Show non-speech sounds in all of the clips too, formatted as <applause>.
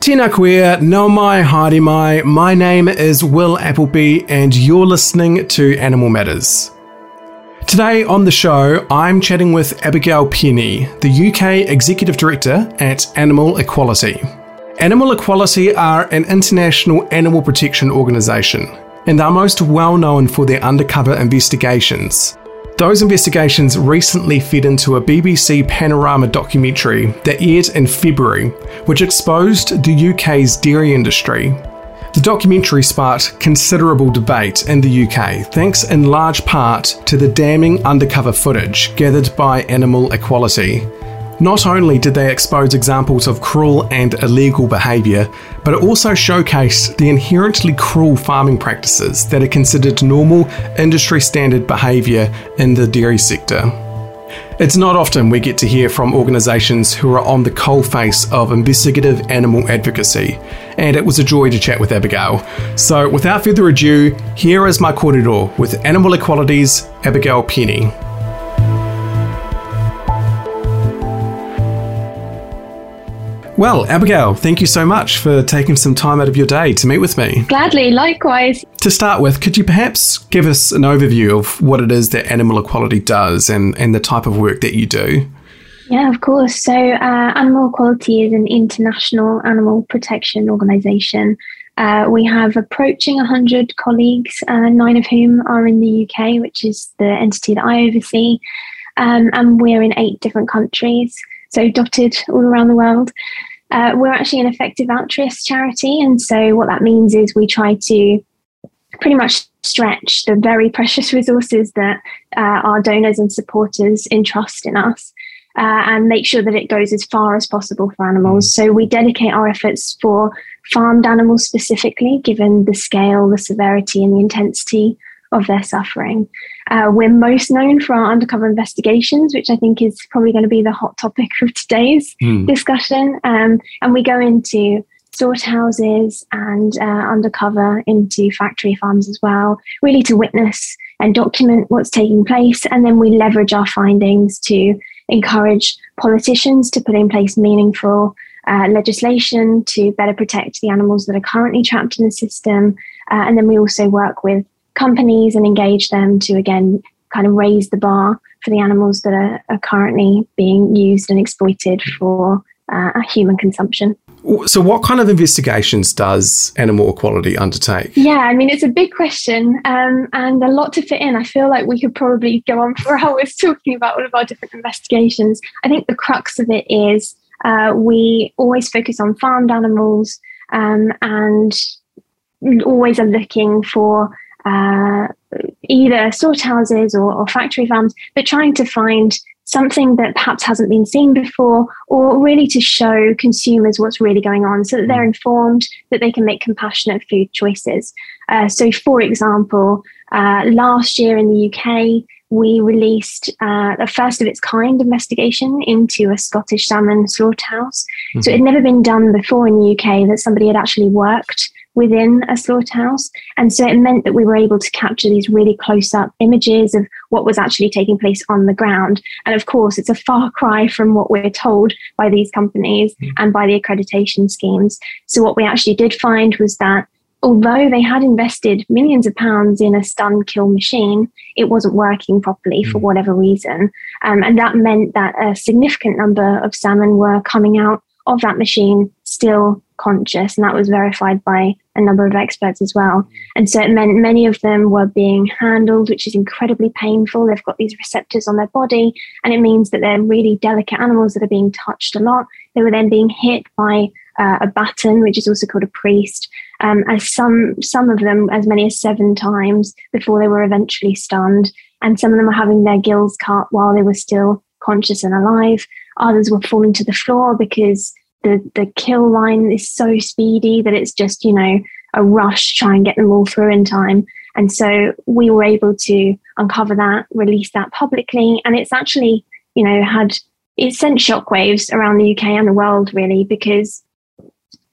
Tēnā koe, no mai, haere mai. My name is Will Appleby, and you're listening to Animal Matters. Today on the show, I'm chatting with Abigail Penny, the UK Executive Director at Animal Equality. Animal Equality are an international animal protection organisation and are most well known for their undercover investigations. Those investigations recently fed into a BBC Panorama documentary that aired in February, which exposed the UK's dairy industry. The documentary sparked considerable debate in the UK, thanks in large part to the damning undercover footage gathered by Animal Equality. Not only did they expose examples of cruel and illegal behaviour, but it also showcased the inherently cruel farming practices that are considered normal industry standard behaviour in the dairy sector. It's not often we get to hear from organisations who are on the coalface of investigative animal advocacy, and it was a joy to chat with Abigail. So, without further ado, here is my kōrero with Animal Equality's Abigail Penny. Well, Abigail, thank you so much for taking some time out of your day to meet with me. Gladly, likewise. To start with, could you perhaps give us an overview of what it is that Animal Equality does and, and the type of work that you do? Yeah, of course. So, uh, Animal Equality is an international animal protection organisation. Uh, we have approaching 100 colleagues, uh, nine of whom are in the UK, which is the entity that I oversee. Um, and we're in eight different countries, so dotted all around the world. Uh, we're actually an effective altruist charity, and so what that means is we try to pretty much stretch the very <laughs> precious resources that uh, our donors and supporters entrust in us. Uh, and make sure that it goes as far as possible for animals. So we dedicate our efforts for farmed animals specifically, given the scale, the severity, and the intensity of their suffering. Uh, we're most known for our undercover investigations, which I think is probably going to be the hot topic of today's mm. discussion. Um, and we go into slaughterhouses and uh, undercover into factory farms as well, really to witness and document what's taking place. And then we leverage our findings to encourage politicians to put in place meaningful uh, legislation to better protect the animals that are currently trapped in the system. Uh, and then we also work with companies and engage them to again kind of raise the bar for the animals that are, are currently being used and exploited for uh, human consumption. So, what kind of investigations does Animal Equality undertake? Yeah, I mean, it's a big question um, and a lot to fit in. I feel like we could probably go on for <laughs> hours talking about all of our different investigations. I think the crux of it is uh, we always focus on farmed animals um, and always are looking for uh, either slaughterhouses or, or factory farms, but trying to find something that perhaps hasn't been seen before, or really to show consumers what's really going on so that they're informed, that they can make compassionate food choices. Uh, so, for example, uh, last year in the UK, we released uh, a first of its kind investigation into a Scottish salmon slaughterhouse. Mm-hmm. So, it had never been done before in the UK that somebody had actually worked within a slaughterhouse. And so it meant that we were able to capture these really close up images of what was actually taking place on the ground. And of course, it's a far <laughs> cry from what we're told by these companies mm. and by the accreditation schemes. So what we actually did find was that although they had invested millions of pounds in a stun kill machine, it wasn't working properly for mm. whatever reason. Um, and that meant that a significant number of salmon were coming out of that machine still conscious, and that was verified by a number of experts as well. And so it meant many of them were being handled, which is incredibly painful. They've got these receptors on their body, and it means that they're really delicate animals that are being touched a lot. They were then being hit by uh, a baton, which is also called a priest, um, as some some of them as many as seven times before they were eventually stunned, and some of them were having their gills cut while they were still conscious and alive. Others were falling to the floor because the the kill line is so speedy that it's just you know a rush try and get them all through in time. And so we were able to uncover that release that publicly. And it's actually you know had it sent shockwaves around the uk and the world really because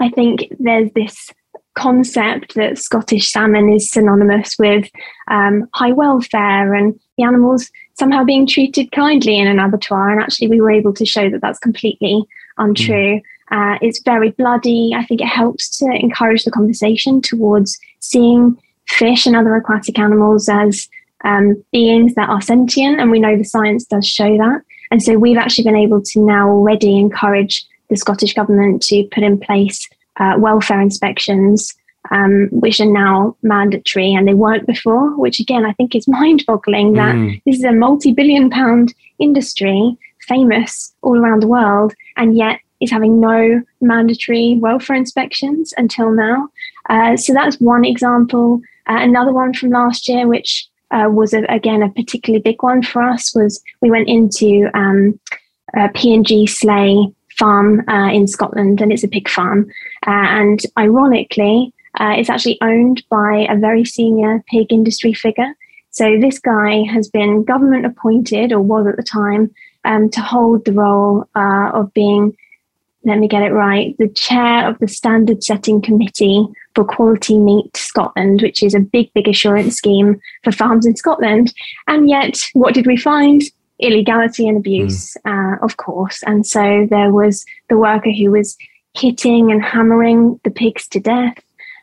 i think there's this concept that scottish salmon is synonymous with um, high welfare and the animals somehow being treated kindly in an abattoir and actually we were able to show that that's completely untrue. Uh, it's very bloody. I think it helps to encourage the conversation towards seeing fish and other aquatic animals as um, beings that are sentient, and we know the science does show that. And so we've actually been able to now already encourage the Scottish Government to put in place uh, welfare inspections, um, which are now mandatory and they weren't before, which again I think is <laughs> mind boggling that mm. this is a multi billion pound industry, famous all around the world, and yet is having no mandatory welfare inspections until now. Uh, so that's one example. Uh, another one from last year, which uh, was a, again a particularly big one for us, was we went into um, PNG Slay farm uh, in Scotland, and it's a pig farm. Uh, and ironically, uh, it's actually owned by a very senior pig industry figure. So this guy has been government appointed, or was at the time, um, to hold the role uh, of being, let me get it right, the chair of the standard setting committee for Quality Meat Scotland, which is a big, big assurance scheme for farms in Scotland. And yet, what did we find? illegality and abuse, mm. uh, of course. And so there was the worker who was hitting and hammering the pigs to death.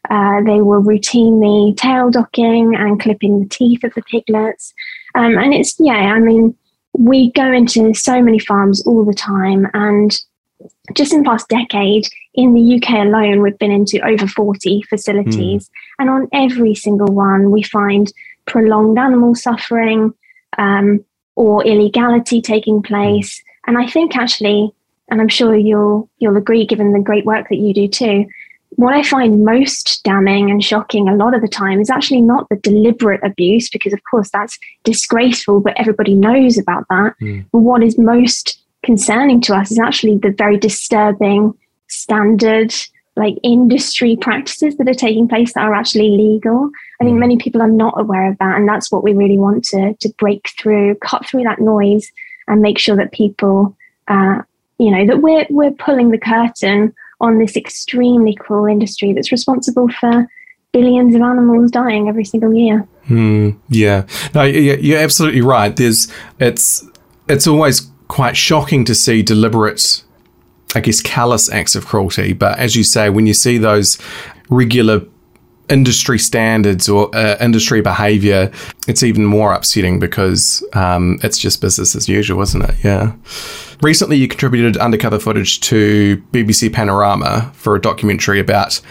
Uh, they were routinely tail docking and clipping the teeth of the piglets. Um, and it's, yeah, I mean, we go into so many farms all the time. And just in the past decade, in the UK alone, we've been into over 40 facilities. Mm. And on every single one, we find prolonged animal suffering, um, or illegality taking place. And I think actually, and I'm sure you'll you'll agree, given the great work that you do too, what I find most damning and shocking a lot of the time is actually not the deliberate abuse, because of course that's disgraceful, but everybody knows about that. Mm. But what is most concerning to us is actually the very disturbing standard like industry practices that are taking place that are actually legal. I think mm. many people are not aware of that, and that's what we really want to to break through, cut through that noise, and make sure that people, uh, you know, that we're we're pulling the curtain on this extremely cruel industry that's responsible for billions of animals dying every single year. Mm, yeah, no, you're absolutely right. There's it's it's always quite shocking to see deliberate I guess, callous acts of cruelty. But as you say, when you see those regular industry standards or uh, industry behavior, it's even more upsetting because um, it's just business as usual, isn't it? Yeah. Recently, you contributed undercover footage to BBC Panorama for a documentary about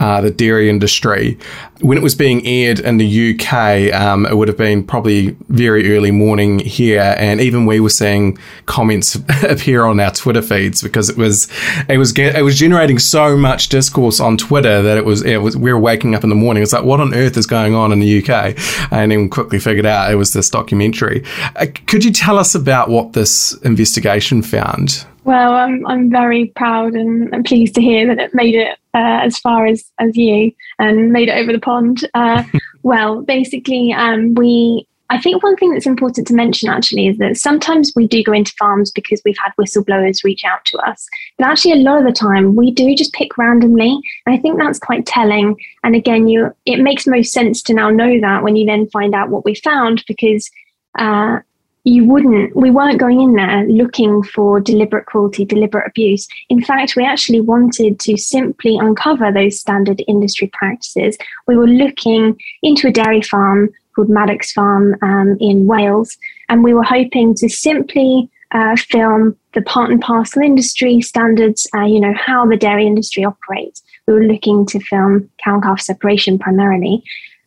uh, the dairy industry. When it was being aired in the UK, um, it would have been probably very early morning here, and even we were seeing comments <laughs> appear on our Twitter feeds because it was it was it was generating so much discourse on Twitter that it was it was we were waking up in the morning. It's like what on earth is going on in the UK, and then quickly figured out it was this documentary. Uh, could you tell us about what this investigation found? Well, I'm I'm very proud and, and pleased to hear that it made it uh, as far as as you and made it over the pond. Uh, <laughs> well, basically, um, we. I think one thing that's important to mention actually is that sometimes we do go into farms because we've had whistleblowers reach out to us. But actually, a lot of the time we do just pick randomly. And I think that's quite telling. And again, you it makes most sense to now know that when you then find out what we found because uh, you wouldn't, we weren't going in there looking for deliberate cruelty, deliberate abuse. In fact, we actually wanted to simply uncover those standard industry practices. We were looking into a dairy farm called Maddox Farm um, in Wales, and we were hoping to simply uh, film the part and parcel industry standards, uh, you know, how the dairy industry operates. We were looking to film cow and calf separation primarily.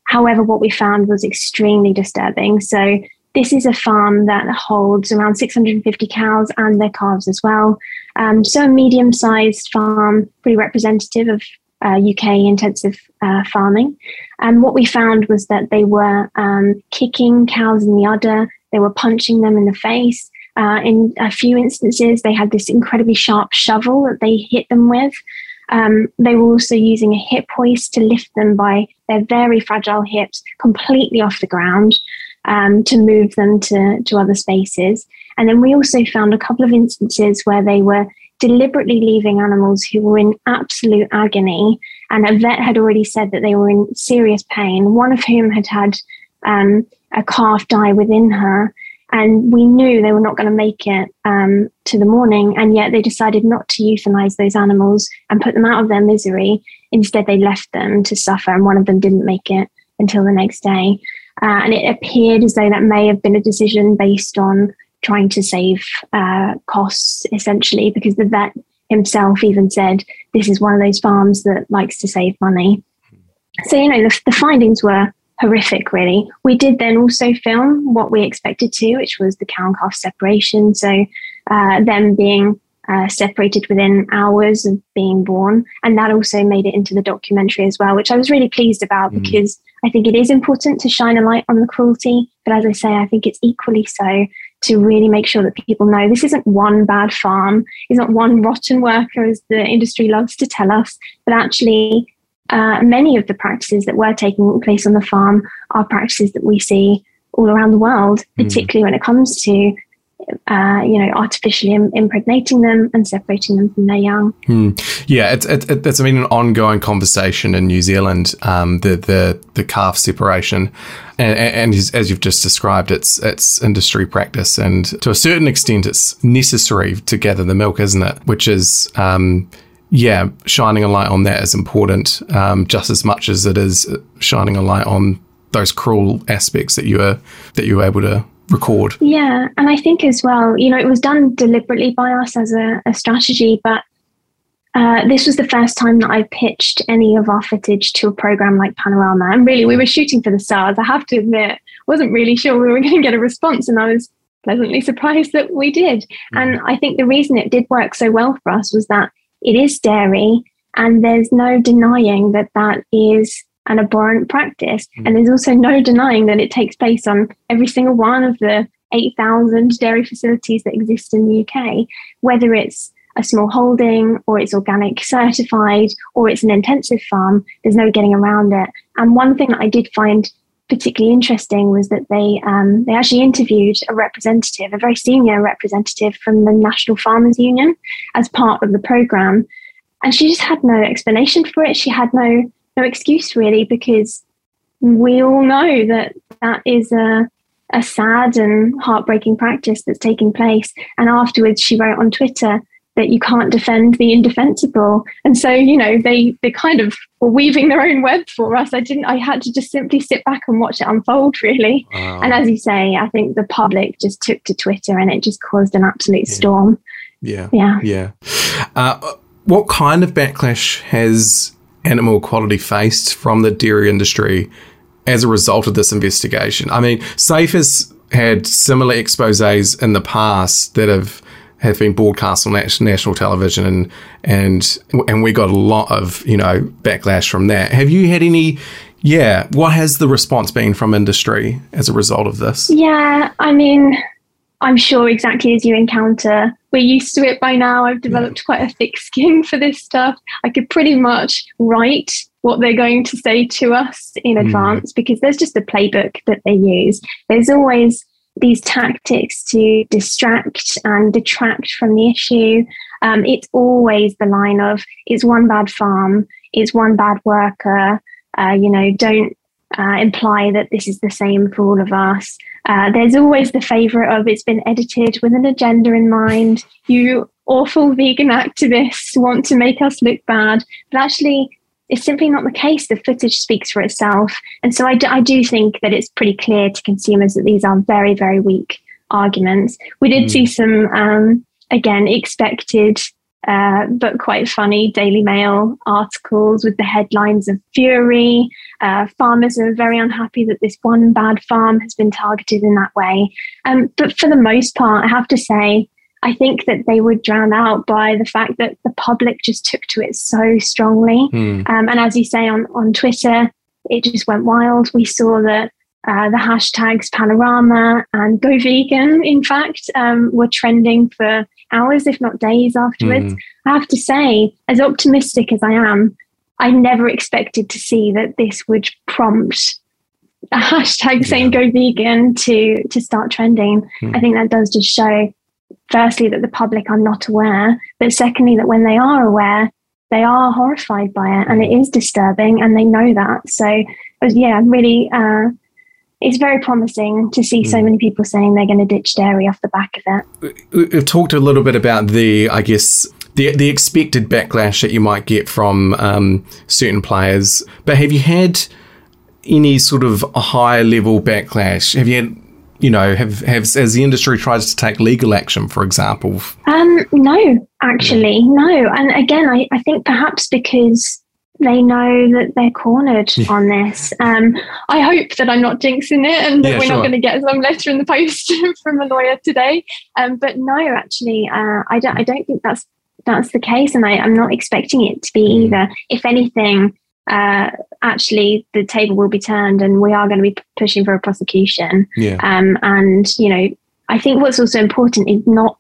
However, what we found was extremely disturbing. So this is a farm that holds around 650 cows and their calves as well. Um, so a medium-sized farm, pretty representative of uh, UK intensive uh, farming. And what we found was that they were um, kicking cows in the udder, they were punching them in the face. Uh, in a few instances, they had this incredibly sharp shovel that they hit them with. Um, they were also using a hip hoist to lift them by their very fragile hips completely off the ground um, to move them to, to other spaces. And then we also found a couple of instances where they were deliberately leaving animals who were in absolute agony. And a vet had already said that they were in serious pain, one of whom had had um, a calf die within her. and we knew they were not going to make it um, to the morning, and yet they decided not to euthanize those animals and put them out of their misery. Instead, they left them to suffer, and one of them didn't make it until the next day. Uh, and it appeared as though that may have been a decision based on trying to save uh, costs, essentially, because the vet himself even said this is one of those farms that likes to save money. So, you know, the, the findings were horrific, really. We did then also film what we expected to, which was the cow and calf separation. So, uh, them being uh, separated within hours of being born. And that also made it into the documentary as well, which I was really pleased about mm. because I think it is important to shine a light on the cruelty. But as I say, I think it's equally so to really make sure that people know this isn't one bad farm, it's not one rotten worker, as the industry loves to tell us, but actually uh, many of the practices that were taking place on the farm are practices that we see all around the world, mm. particularly when it comes to uh, you know, artificially Im- impregnating them and separating them from their young. Hmm. Yeah, it's, it, it, it's I mean an ongoing conversation in New Zealand. Um, the the the calf separation, and, and, as you've just described, it's it's industry practice, and to a certain extent, it's necessary to gather the milk, isn't it? Which is um, yeah, shining a light on that is important um, just as much as it is shining a light on those cruel aspects that you were that you were able to record. Yeah, and I think as well, you know, it was done deliberately by us as a, a strategy, but uh, this was the first time that I pitched any of our footage to a program like Panorama. And really, we were shooting for the stars. I have to admit, wasn't really sure we were <laughs> going to get a response, and I was pleasantly surprised that we did. Mm. And I think the reason it did work so well for us was that it is dairy, and there's no denying that that is an abhorrent practice. Mm. And there's also no denying that it takes place on every single one of the 8,000 dairy facilities that exist in the UK, whether it's a small holding or it's organic certified or it's an intensive farm, there's no getting around it. And one thing that I did find particularly interesting was that they um, they actually interviewed a representative, a very senior representative from the National Farmers Union, as part of the program, and she just had no explanation for it. She had no no excuse really because we all know that that is a a sad and heartbreaking practice that's taking place. And afterwards, she wrote on Twitter that you can't defend the indefensible. And so, you know, they they kind of were weaving their own web for us. I didn't I had to just simply sit back and watch it unfold really. Wow. And as you say, I think the public just took to Twitter and it just caused an absolute yeah. storm. Yeah. Yeah. Yeah. Uh, what kind of backlash has Animal Equality faced from the dairy industry as a result of this investigation? I mean, SAFE has had similar exposés in the past that have have been broadcast on national television, and and and we got a lot of you know backlash from that. Have you had any? Yeah, what has the response been from industry as a result of this? Yeah, I mean, I'm sure exactly as you encounter. We're used to it by now. I've developed yeah. quite a thick skin <laughs> for this stuff. I could pretty much write what they're going to say to us in mm. advance because there's just a playbook that they use. There's always these tactics to distract and detract from the issue. Um, it's always the line of it's one bad farm, it's one bad worker. Uh, you know, don't uh, imply that this is the same for all of us. Uh, there's always the favourite of it's been edited with an agenda in mind. You awful vegan activists want to make us look bad, but actually, it's simply not the case. The footage speaks for itself. And so I do, I do think that it's pretty clear to consumers that these are very, very weak arguments. We did mm. see some, um, again, expected uh, but quite funny Daily Mail articles with the headlines of fury. Uh, farmers are very unhappy that this one bad farm has been targeted in that way. Um, but for the most part, I have to say, I think that they were drowned out by the fact that the public just took to it so strongly. Mm. Um, and as you say on, on Twitter, it just went wild. We saw that uh, the hashtags Panorama and Go Vegan, in fact, um, were trending for hours, if not days afterwards. Mm. I have to say, as optimistic as I am, I never expected to see that this would prompt a hashtag saying yeah. go vegan to to start trending. Mm. I think that does just show firstly that the public are not aware, but secondly that when they are aware, they are horrified by it and it is disturbing and they know that. So yeah, really uh, it's very promising to see so hmm. many people saying they're going to ditch dairy off the back of it. We've talked a little bit about the, I guess, the the expected backlash that you might get from um, certain players, but have you had any sort of a high level backlash? Have you had you know, have, have as the industry tries to take legal action, for example? Um, no, actually, no. And again, I, I think perhaps because they know that they're cornered yeah. on this. Um, I hope that I'm not jinxing it and that yeah, we're sure. not going to get some letter in the post <laughs> from a lawyer today. Um, but no, actually, uh, I don't. I don't think that's that's the case, and I, am not expecting it to be mm. either. If anything, uh, actually the table will be turned and we are going to be pushing for a prosecution. Yeah. Um, and, you know, I think what's also important is not,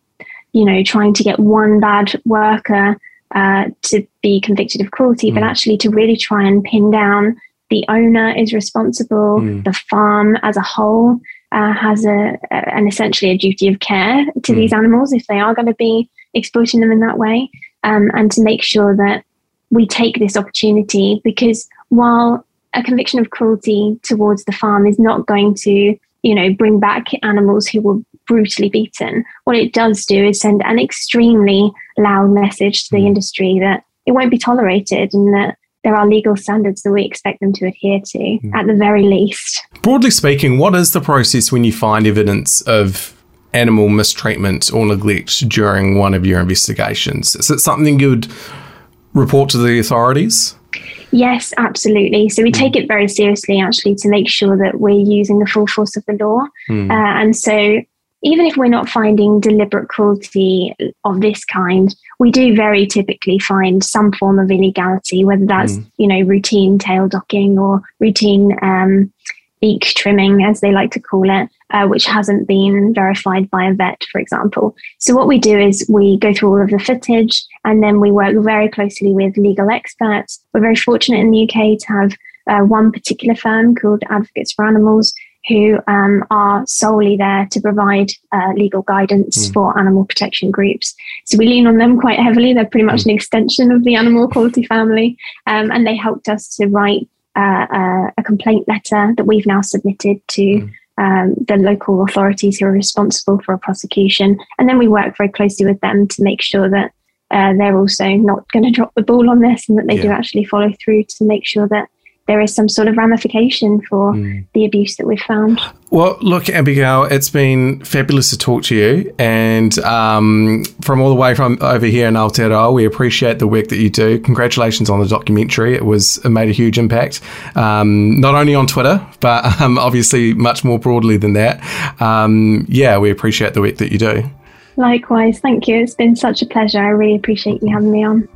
you know, trying to get one bad worker uh, to be convicted of cruelty, mm. but actually to really try and pin down the owner is responsible, mm. the farm as a whole uh, has a, a, an essentially a duty of care to mm. these animals if they are going to be exploiting them in that way, um, and to make sure that we take this opportunity because while a conviction of cruelty towards the farm is not going to, you know, bring back animals who were brutally beaten, what it does do is send an extremely loud message to the mm. industry that it won't be tolerated and that there are legal standards that we expect them to adhere to mm. at the very least. Broadly speaking, what is the process when you find evidence of animal mistreatment or neglect during one of your investigations? Is it something you'd report to the authorities? Yes, absolutely. So we take it very seriously, actually, to make sure that we're using the full force of the law. Mm. Uh, and so, even if we're not finding deliberate cruelty of this kind, we do very typically find some form of illegality, whether that's mm. you know routine tail docking or routine um, beak trimming, as they like to call it, uh, which hasn't been verified by a vet, for example. So, what we do is we go through all of the footage and then we work very closely with legal experts. We're very fortunate in the UK to have uh, one particular firm called Advocates for Animals who um, are solely there to provide uh, legal guidance mm. for animal protection groups. So we lean on them quite heavily. They're pretty much mm. an extension of the Animal Equality family, um, and they helped us to write uh, uh, a complaint letter that we've now submitted to mm. um, the local authorities who are responsible for a prosecution. And then we work very closely with them to make sure that uh, they're also not going to drop the ball on this and that they yeah. do actually follow through to make sure that there is some sort of ramification for mm. the abuse that we've found. Well, look, Abigail, it's been fabulous to talk to you. And um, from all the way from over here in Aotearoa, we appreciate the work that you do. Congratulations on the documentary. It was it made a huge impact, um, not only on Twitter, but <laughs> um, obviously much more broadly than that. Um, yeah, we appreciate the work that you do. Likewise. Thank you. It's been such a pleasure. I really appreciate you having me on.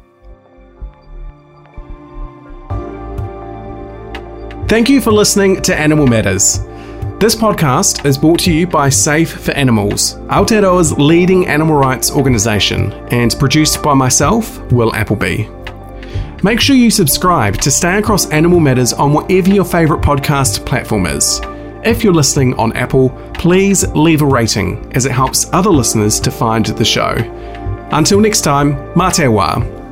Thank you for listening to Animal Matters. This podcast is brought to you by Safe for Animals, Aotearoa's leading animal rights organisation, and produced by myself, Will Appleby. Make sure you subscribe to stay across Animal Matters on whatever your favourite podcast platform is. If you're listening on Apple, please leave a rating as it helps other listeners to find the show. Until next time, mā te wā.